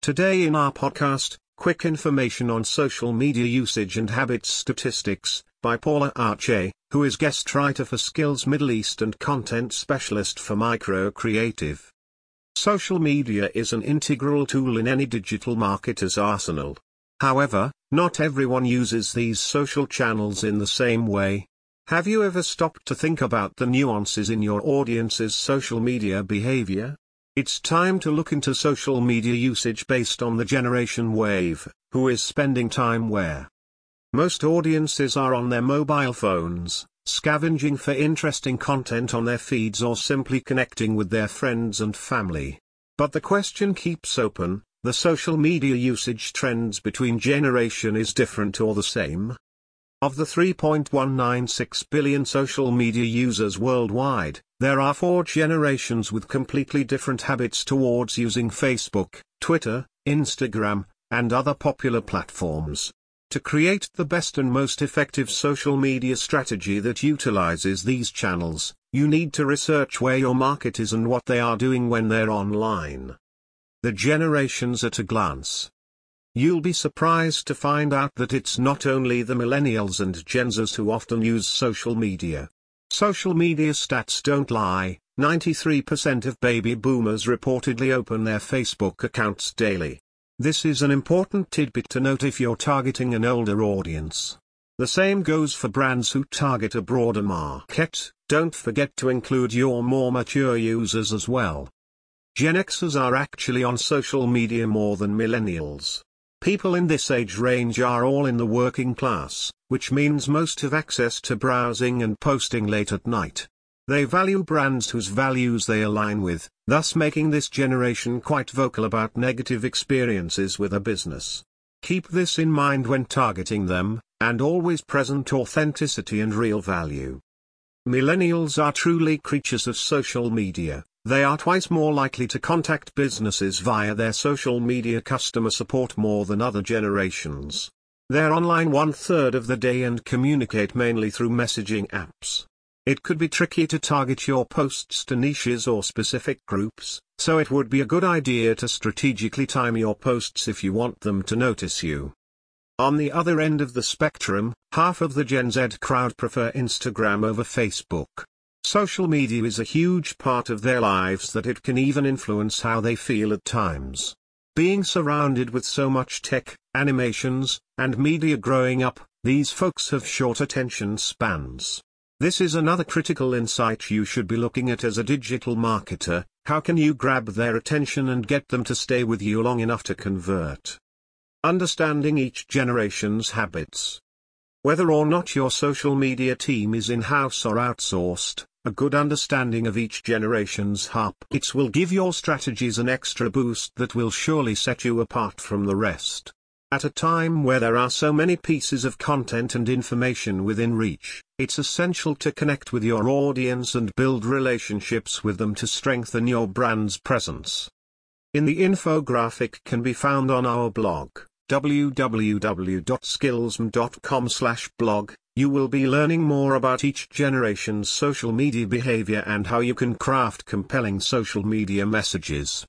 Today in our podcast, quick information on social media usage and habits statistics, by Paula Arce, who is guest writer for Skills Middle East and content specialist for Micro Creative. Social media is an integral tool in any digital marketer's arsenal. However, not everyone uses these social channels in the same way. Have you ever stopped to think about the nuances in your audience's social media behavior? It's time to look into social media usage based on the generation wave, who is spending time where. Most audiences are on their mobile phones, scavenging for interesting content on their feeds or simply connecting with their friends and family. But the question keeps open, the social media usage trends between generation is different or the same? Of the 3.196 billion social media users worldwide, there are four generations with completely different habits towards using Facebook, Twitter, Instagram, and other popular platforms. To create the best and most effective social media strategy that utilizes these channels, you need to research where your market is and what they are doing when they're online. The generations at a glance. You'll be surprised to find out that it's not only the millennials and Gen Zers who often use social media. Social media stats don't lie, 93% of baby boomers reportedly open their Facebook accounts daily. This is an important tidbit to note if you're targeting an older audience. The same goes for brands who target a broader market, don't forget to include your more mature users as well. Gen Xers are actually on social media more than millennials. People in this age range are all in the working class, which means most have access to browsing and posting late at night. They value brands whose values they align with, thus making this generation quite vocal about negative experiences with a business. Keep this in mind when targeting them, and always present authenticity and real value. Millennials are truly creatures of social media, they are twice more likely to contact businesses via their social media customer support more than other generations. They're online one third of the day and communicate mainly through messaging apps. It could be tricky to target your posts to niches or specific groups, so it would be a good idea to strategically time your posts if you want them to notice you. On the other end of the spectrum, half of the Gen Z crowd prefer Instagram over Facebook. Social media is a huge part of their lives that it can even influence how they feel at times. Being surrounded with so much tech, animations, and media growing up, these folks have short attention spans. This is another critical insight you should be looking at as a digital marketer, how can you grab their attention and get them to stay with you long enough to convert? Understanding each generation's habits. Whether or not your social media team is in-house or outsourced, a good understanding of each generation's habits will give your strategies an extra boost that will surely set you apart from the rest. At a time where there are so many pieces of content and information within reach, it's essential to connect with your audience and build relationships with them to strengthen your brand's presence. In the infographic can be found on our blog, www.skillsm.com/blog, you will be learning more about each generation's social media behavior and how you can craft compelling social media messages.